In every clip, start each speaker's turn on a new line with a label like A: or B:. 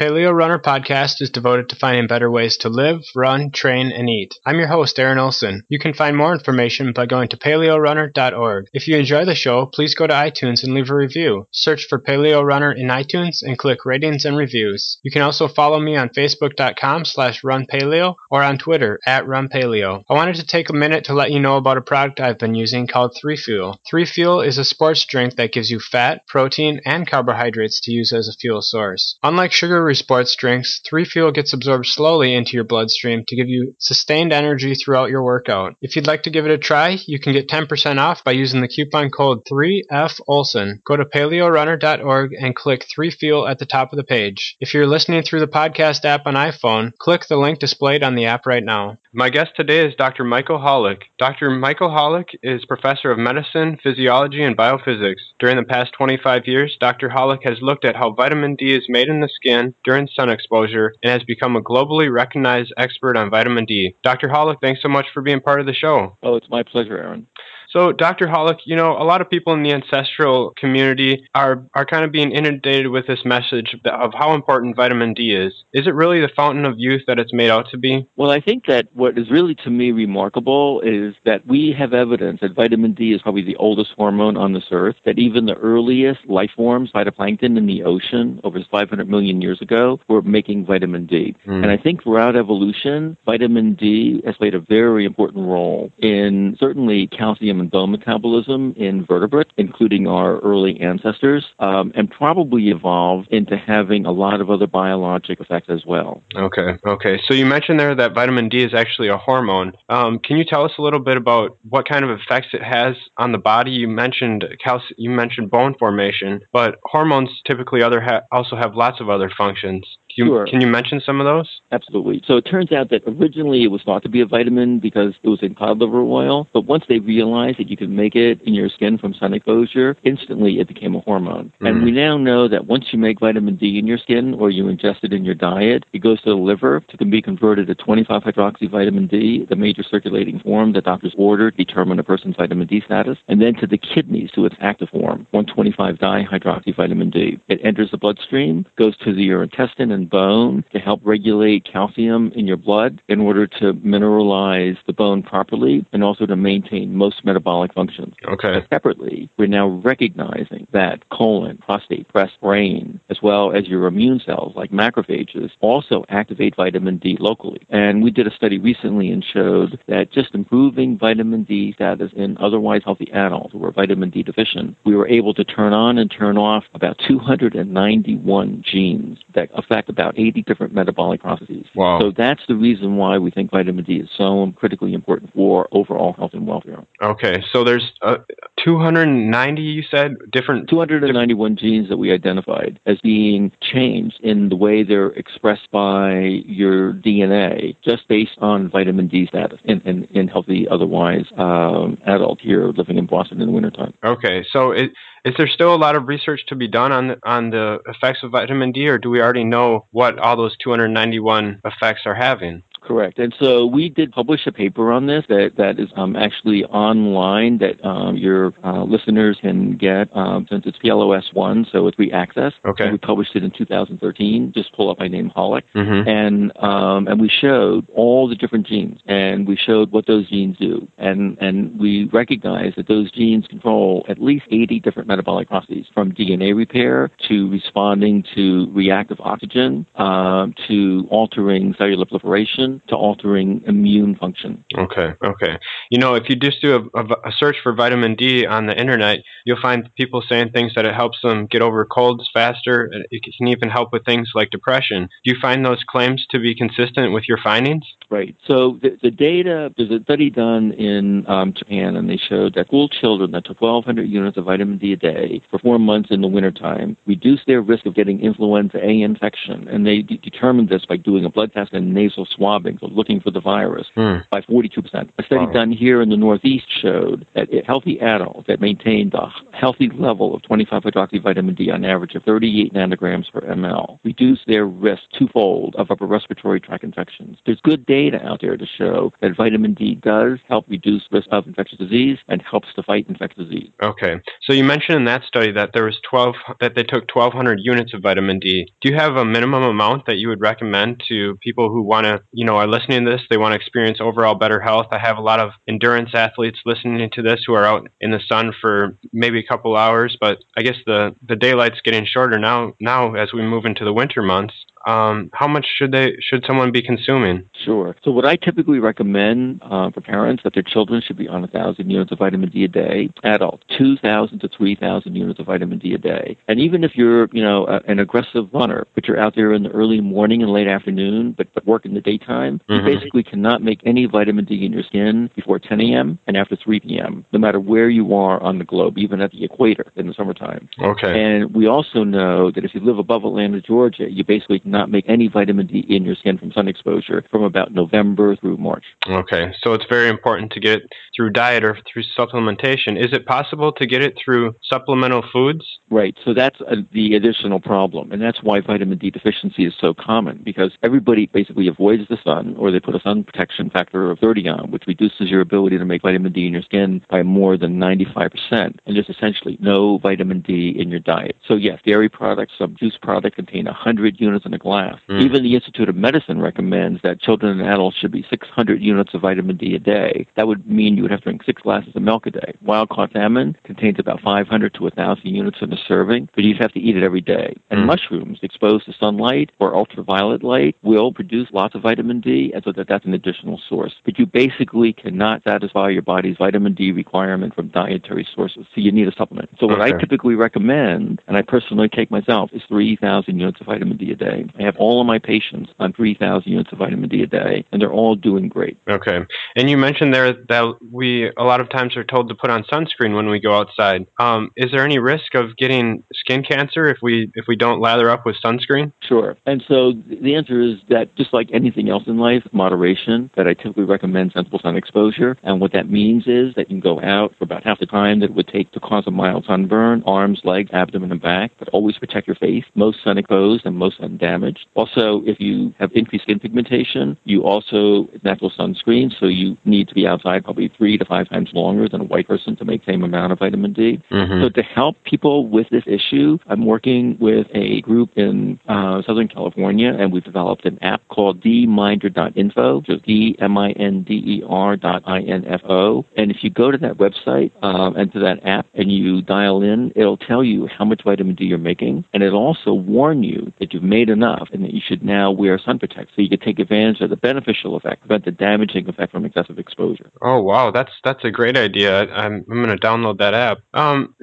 A: Paleo Runner podcast is devoted to finding better ways to live, run, train, and eat. I'm your host, Aaron Olson. You can find more information by going to paleorunner.org. If you enjoy the show, please go to iTunes and leave a review. Search for Paleo Runner in iTunes and click ratings and reviews. You can also follow me on facebook.com slash runpaleo or on Twitter at runpaleo. I wanted to take a minute to let you know about a product I've been using called 3Fuel. 3Fuel is a sports drink that gives you fat, protein, and carbohydrates to use as a fuel source. Unlike sugary sports drinks, 3Fuel gets absorbed slowly into your bloodstream to give you sustained energy throughout your workout. If you'd like to give it a try, you can get 10% off by using the coupon code 3FOLSON. Go to paleorunner.org and click 3Fuel at the top of the page. If you're listening through the podcast app on iPhone, click the link displayed on the app right now. My guest today is Dr. Michael Holick. Dr. Michael Holick is professor of medicine, physiology, and biophysics. During the past 25 years, Dr. Holick has looked at how vitamin D is made in the skin during sun exposure and has become a globally recognized expert on vitamin D. Dr. Holick, thanks so much for being part of the show.
B: Oh, it's my pleasure, Aaron.
A: So, Dr. Holick, you know, a lot of people in the ancestral community are, are kind of being inundated with this message of how important vitamin D is. Is it really the fountain of youth that it's made out to be?
B: Well, I think that what is really to me remarkable is that we have evidence that vitamin D is probably the oldest hormone on this earth, that even the earliest life forms, phytoplankton in the ocean over 500 million years ago, were making vitamin D. Mm. And I think throughout evolution, vitamin D has played a very important role in certainly calcium and bone metabolism in vertebrates, including our early ancestors, um, and probably evolved into having a lot of other biologic effects as well.
A: Okay, okay. So you mentioned there that vitamin D is actually a hormone. Um, can you tell us a little bit about what kind of effects it has on the body? You mentioned calcium, you mentioned bone formation, but hormones typically other ha- also have lots of other functions. Can you,
B: sure.
A: can you mention some of those?
B: Absolutely. So it turns out that originally it was thought to be a vitamin because it was in cod liver oil, but once they realized that you could make it in your skin from sun exposure, instantly it became a hormone. Mm. And we now know that once you make vitamin D in your skin or you ingest it in your diet, it goes to the liver to be converted to 25 hydroxy vitamin D, the major circulating form that doctors order to determine a person's vitamin D status, and then to the kidneys to its active form, 125 dihydroxy vitamin D. It enters the bloodstream, goes to your intestine and bone to help regulate calcium in your blood in order to mineralize the bone properly and also to maintain most metabolic functions.
A: Okay.
B: But separately, we're now recognizing that colon, prostate, breast, brain, as well as your immune cells like macrophages also activate vitamin D locally. And we did a study recently and showed that just improving vitamin D status in otherwise healthy adults who are vitamin D deficient, we were able to turn on and turn off about 291 genes that affect about 80 different metabolic processes.
A: Wow.
B: So that's the reason why we think vitamin D is so critically important for overall health and welfare.
A: Okay, so there's uh, 290, you said, different...
B: 291 different... genes that we identified as being changed in the way they're expressed by your DNA just based on vitamin D status in, in, in healthy, otherwise um, adult here living in Boston in the wintertime.
A: Okay, so it is there still a lot of research to be done on the, on the effects of vitamin D, or do we already know what all those 291 effects are having?
B: Correct. And so we did publish a paper on this that, that is um, actually online that um, your uh, listeners can get um, since it's PLOS 1, so it's free access.
A: Okay.
B: And we published it in 2013. Just pull up my name, Holick.
A: Mm-hmm.
B: And, um, and we showed all the different genes and we showed what those genes do. And, and we recognize that those genes control at least 80 different metabolic processes from DNA repair to responding to reactive oxygen um, to altering cellular proliferation to altering immune function.
A: Okay, okay. You know, if you just do a, a, search for vitamin D on the internet, you'll find people saying things that it helps them get over colds faster. It can even help with things like depression. Do you find those claims to be consistent with your findings?
B: Right. So the, the data, there's a study done in um, Japan, and they showed that school children that took 1,200 units of vitamin D a day for four months in the wintertime reduced their risk of getting influenza A infection. And they de- determined this by doing a blood test and nasal swab so looking for the virus,
A: Mm.
B: by 42%. A study
A: Wow.
B: done here in the Northeast showed that healthy adults that maintained a healthy level of 25-hydroxyvitamin D on average of 38 nanograms per ml reduced their risk twofold of upper respiratory tract infections. There's good data out there to show that vitamin D does help reduce risk of infectious disease and helps to fight infectious disease.
A: Okay. So you mentioned in that study that there was 12 that they took 1200 units of vitamin D. Do you have a minimum amount that you would recommend to people who want to, you know, are listening to this, they want to experience overall better health? I have a lot of endurance athletes listening to this who are out in the sun for maybe a couple hours, but I guess the the daylight's getting shorter now now as we move into the winter months. Um, how much should they should someone be consuming?
B: Sure. So what I typically recommend uh, for parents that their children should be on 1,000 units of vitamin D a day. Adults, 2,000 to 3,000 units of vitamin D a day. And even if you're, you know, a, an aggressive runner, but you're out there in the early morning and late afternoon, but, but work in the daytime,
A: Mhm.
B: you basically cannot make any vitamin D in your skin before 10 a.m. and after 3 p.m., no matter where you are on the globe, even at the equator in the summertime.
A: Okay.
B: And we also know that if you live above Atlanta, Georgia, you basically cannot make any vitamin D in your skin from sun exposure from about November through March.
A: Okay, so it's very important to get through diet or through supplementation. Is it possible to get it through supplemental foods?
B: Right. So that's uh, the additional problem. And that's why vitamin D deficiency is so common because everybody basically avoids the sun or they put a sun protection factor of 30 on, which reduces your ability to make vitamin D in your skin by more than 95%. And there's essentially no vitamin D in your diet. So yes, dairy products, some juice products contain 100 units in a glass.
A: Mm.
B: Even the Institute of Medicine recommends that children and adults should be 600 units of vitamin D a day. That would mean you would have to drink six glasses of milk a day. Wild caught salmon contains about 500 to 1,000 units in a serving, but you'd have to eat it every day. And
A: Mm.
B: mushrooms exposed to sunlight or ultraviolet light will produce lots of vitamin D, and so that that's an additional source. But you basically cannot satisfy your body's vitamin D requirement from dietary sources, so you need a supplement. So what I typically recommend, and I personally take myself, is 3,000 units of vitamin D a day. I have all of my patients on 3,000 units of vitamin D a day, and they're all doing great.
A: Okay, and you mentioned there that we a lot of times are told to put on sunscreen when we go outside. Um, is there any risk of getting getting skin cancer if we if we don't lather up with sunscreen?
B: Sure. And so the answer is that just like anything else in life, moderation, that I typically recommend sensible sun exposure. And what that means is that you can go out for about half the time that it would take to cause a mild sunburn, arms, legs, abdomen, and back, but always protect your face, most sun exposed and most sun damaged. Also, if you have increased skin pigmentation, you also natural sunscreen, so you need to be outside probably three to five times longer than a white person to make the same amount of vitamin D.
A: Mm-hmm.
B: So to help people with this issue, I'm working with a group in uh, Southern California, and we've developed an app called dminder.info, is D-M-I-N-D-E-R dot I-N-F-O. And if you go to that website um, and to that app and you dial in, it'll tell you how much vitamin D you're making, and it'll also warn you that you've made enough and that you should now wear sun protect so you can take advantage of the beneficial effect, prevent the damaging effect from excessive exposure.
A: Oh wow, that's that's a great idea. I'm I'm going to download that app. Um,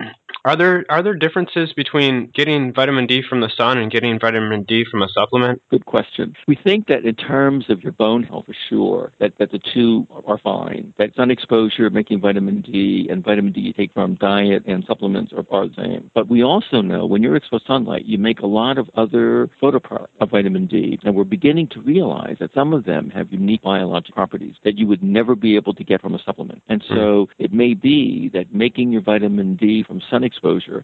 A: are there are there differences between getting vitamin D from the sun and getting vitamin D from a supplement?
B: Good question. We think that in terms of your bone health, for sure, that, that the two are fine. That sun exposure, making vitamin D, and vitamin D you take from diet and supplements are, are the same. But we also know when you're exposed to sunlight, you make a lot of other photoproducts of vitamin D, and we're beginning to realize that some of them have unique biological properties that you would never be able to get from a supplement. And hmm. so it may be that making your vitamin D from sun exposure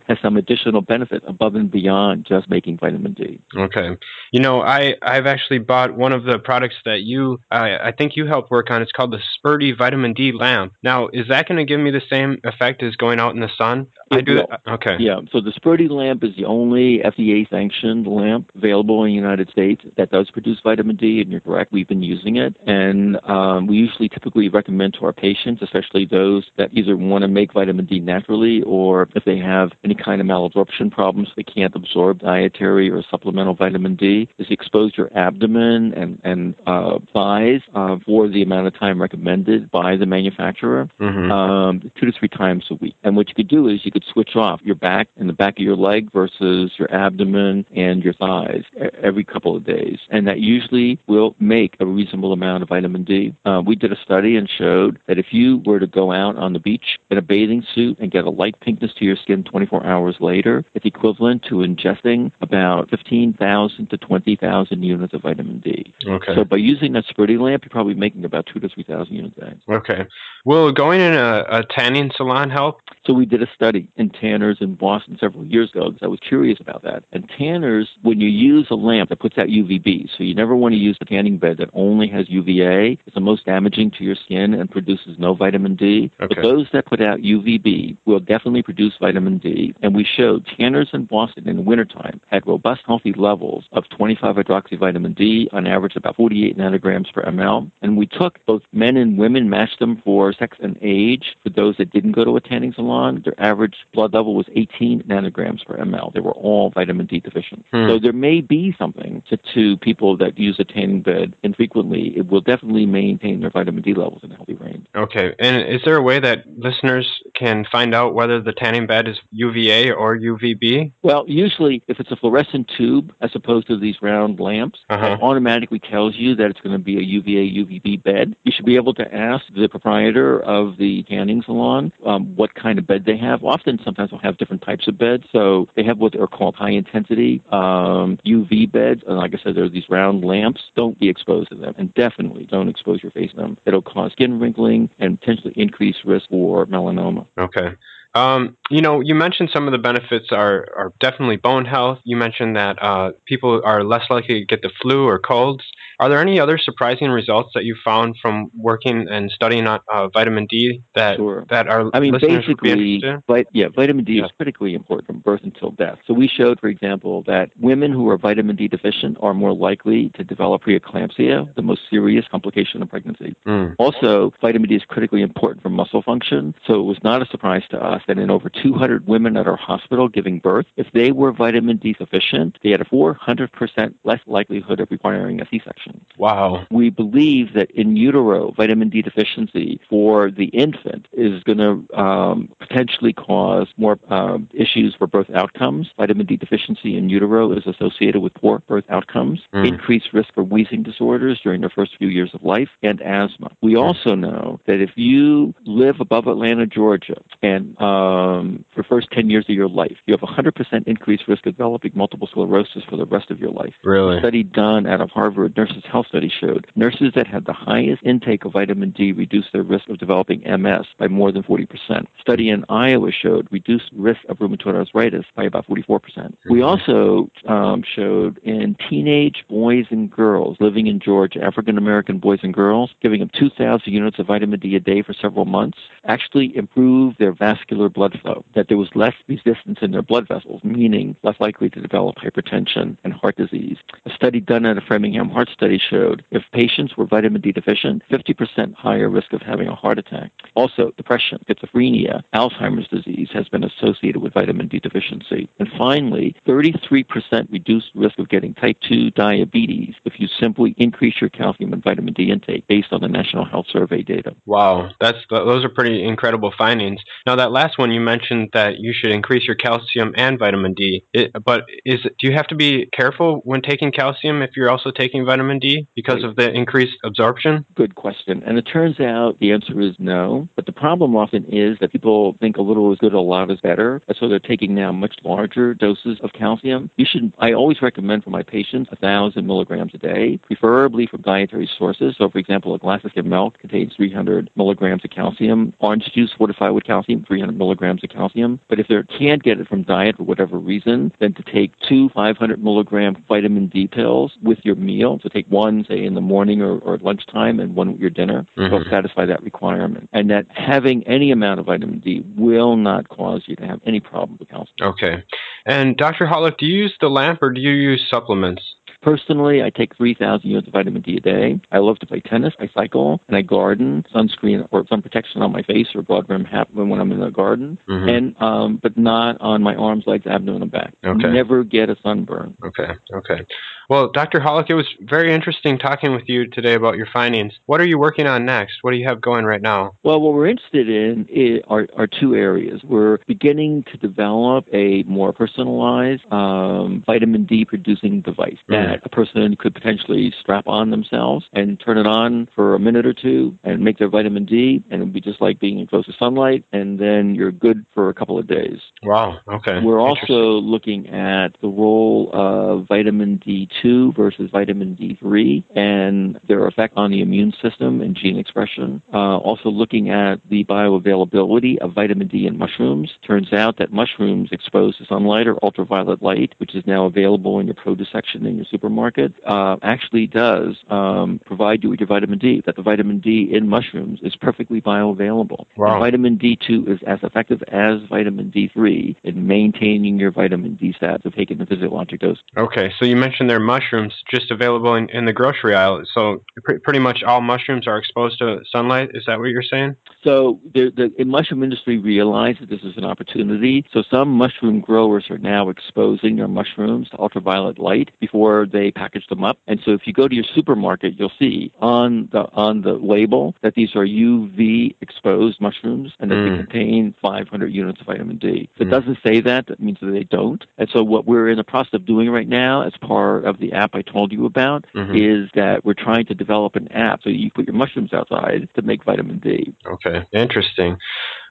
B: has some additional benefit above and beyond just making vitamin D.
A: Okay. You know, I I've actually bought one of the products that you I I think you helped work on. It's called the Sperti Vitamin D lamp. Now, is that going to give me the same effect as going out in the sun? I do.
B: will.
A: That? Okay.
B: Yeah, so the Sperti lamp is the only FDA sanctioned lamp available in the United States that does produce vitamin D, and you're correct, we've been using it. And um, we usually typically recommend to our patients, especially those that either want to make vitamin D naturally or if they have any kind of malabsorption problems, they can't absorb dietary or supplemental vitamin D, is expose your abdomen and, and uh, thighs uh, for the amount of time recommended by the manufacturer
A: hmm
B: um, two to three times a week. And what you could do is you could switch off your back and the back of your leg versus your abdomen and your thighs every couple of days. And that usually will make a reasonable amount of vitamin D. Uh, we did a study and showed that if you were to go out on the beach in a bathing suit and get a light pinkness to your skin 24 hours later, it's equivalent to ingesting about 15,000 to 20,000 units of vitamin D.
A: Okay.
B: So by using that Sperti lamp, you're probably making about two to 3,000 units a day.
A: Okay. Will going in a, a tanning salon help?
B: So we did a study in tanners in Boston several years ago because I was curious about that. And tanners, when you use a lamp that puts out UVB, so you never want to use a tanning bed that only has UVA. It's the most damaging to your skin and produces no vitamin D.
A: Okay.
B: But those that put out UVB will definitely produce vitamin D. And we showed tanners in Boston in the wintertime had robust, healthy levels of 25 hydroxyvitamin D on average about 48 nanograms per ml. And we took both men and women, matched them for sex and age. For those that didn't go to a tanning salon, their average blood level was 18 nanograms per ml. They were all vitamin D deficient.
A: Hmm.
B: So there may be something to, to people that use a tanning bed infrequently. It will definitely maintain their vitamin D levels in a healthy range.
A: Okay. And is there a way that listeners can find out whether the tanning bed is UVA or UVB?
B: Well, usually if it's a fluorescent tube as opposed to these round lamps,
A: Uh-huh.
B: it automatically tells you that it's going to be a UVA UVB bed. You should be able to ask the proprietor of the tanning salon um, what kind of bed they have. Often, sometimes they'll have different types of beds. So they have what are called high intensity um, UV beds, and like I said, there are these round lamps. Don't be exposed to them, and definitely don't expose your face to them. It'll cause skin wrinkling and potentially increase risk for melanoma.
A: Okay. Um, you know, you mentioned some of the benefits are, are definitely bone health. You mentioned that uh, people are less likely to get the flu or colds. Are there any other surprising results that you found from working and studying on uh, vitamin D that
B: Sure.
A: that our
B: I mean,
A: listeners would be
B: basically, vit- yeah, vitamin D
A: Yeah.
B: is critically important from birth until death. So we showed, for example, that women who are vitamin D deficient are more likely to develop preeclampsia, the most serious complication of pregnancy.
A: Mm.
B: Also, vitamin D is critically important for muscle function. So it was not a surprise to us that in over 200 women at our hospital giving birth, if they were vitamin D deficient, they had a 400% less likelihood of requiring a C-section.
A: Wow.
B: We believe that in utero, vitamin D deficiency for the infant is going to um, potentially cause more um, issues for birth outcomes. Vitamin D deficiency in utero is associated with poor birth outcomes,
A: Mm.
B: increased risk for wheezing disorders during the first few years of life, and asthma. We also know that if you live above Atlanta, Georgia, and um, for the first 10 years of your life, you have a 100% increased risk of developing multiple sclerosis for the rest of your life.
A: Really?
B: A study done out of Harvard Nurses Health Study showed nurses that had the highest intake of vitamin D reduced their risk of developing MS by more than 40%. Study in Iowa showed reduced risk of rheumatoid arthritis by about 44%. We also um, showed in teenage boys and girls living in Georgia, African American boys and girls, giving them 2,000 units of vitamin D a day for several months, actually improved their vascular blood flow, that there was less resistance in their blood vessels, meaning less likely to develop hypertension and heart disease. A study done at a Framingham Heart Study showed if patients were vitamin D deficient, 50% higher risk of having a heart attack. Also, depression, schizophrenia, Alzheimer's disease has been associated with vitamin D deficiency. And finally, 33% reduced risk of getting type 2 diabetes if you simply increase your calcium and vitamin D intake based on the National Health Survey data.
A: Wow, that's those are pretty incredible findings. Now that last one you mentioned that you should increase your calcium and vitamin D. It, but is do you have to be careful when taking calcium if you're also taking vitamin D because of the increased absorption?
B: Good question. And it turns out the answer is no. But the problem often is that people think a little is good, a lot is better. And so they're taking now much larger doses of calcium. You should, I always recommend for my patients a thousand milligrams a day, preferably from dietary sources. So for example, a glass of skim milk contains 300 milligrams of calcium. Orange juice fortified with calcium, 300 milligrams of calcium. But if they can't get it from diet for whatever reason, then to take two 500 milligram vitamin D pills with your meal. So take one, say, in the morning or, or at lunchtime and one with your dinner will
A: Mhm.
B: satisfy that requirement. And that having any amount of vitamin D will not cause you to have any problem with calcium.
A: Okay. And Dr. Holick, do you use the lamp or do you use supplements?
B: Personally, I take 3,000 units of vitamin D a day. I love to play tennis, I cycle, and I garden, sunscreen or sun protection on my face or broad brim hat when I'm in the garden,
A: Mhm.
B: and um, but not on my arms, legs, abdomen, and back.
A: Okay.
B: Never get a sunburn.
A: Okay, okay. Well, Dr. Holick, it was very interesting talking with you today about your findings. What are you working on next? What do you have going right now?
B: Well, what we're interested in are, are two areas. We're beginning to develop a more personalized um, vitamin D producing device that that a person could potentially strap on themselves and turn it on for a minute or two and make their vitamin D, and it would be just like being exposed to sunlight, and then you're good for a couple of days.
A: Wow. Okay.
B: We're also looking at the role of vitamin D2 versus vitamin D3 and their effect on the immune system and gene expression. Uh, also looking at the bioavailability of vitamin D in mushrooms. Turns out that mushrooms exposed to sunlight or ultraviolet light, which is now available in your produce section in your supermarket, uh, actually does um, provide you with your vitamin D. That the vitamin D in mushrooms is perfectly bioavailable.
A: Wow.
B: Vitamin D2 is as effective as vitamin D3 in maintaining your vitamin D status of taking the physiologic dose.
A: Okay, so you mentioned there are mushrooms just available in, in the grocery aisle. So pr- pretty much all mushrooms are exposed to sunlight. Is that what you're saying?
B: So the, the, the mushroom industry realized that this is an opportunity. So some mushroom growers are now exposing their mushrooms to ultraviolet light before they package them up. And so if you go to your supermarket, you'll see on the on the label that these are UV exposed mushrooms and that
A: Mm.
B: they contain 500 units of vitamin D. If it
A: Mm.
B: doesn't say that, that means that they don't. And so what we're in the process of doing right now, as part of the app I told you about,
A: Mhm.
B: is that we're trying to develop an app so you put your mushrooms outside to make vitamin D.
A: Okay, interesting.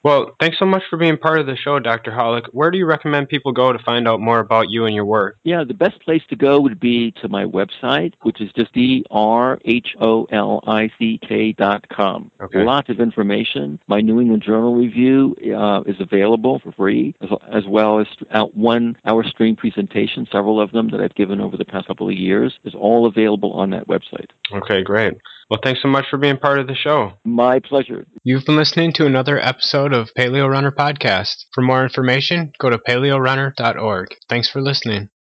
A: Well, thanks so much for being part of the show, Dr. Holick. Where do you recommend people go to find out more about you and your work?
B: Yeah, the best place to go would be to my website, which is just D R H O L I C K dot com.
A: Okay.
B: Lots of information. My New England Journal review uh, is available for free, as, as well as out one hour stream presentation, several of them that I've given over the past couple of years, is all available on that website.
A: Okay, great. Well, thanks so much for being part of the show.
B: My pleasure.
C: You've been listening to another episode of Paleo Runner Podcast. For more information, go to paleorunner.org. Thanks for listening.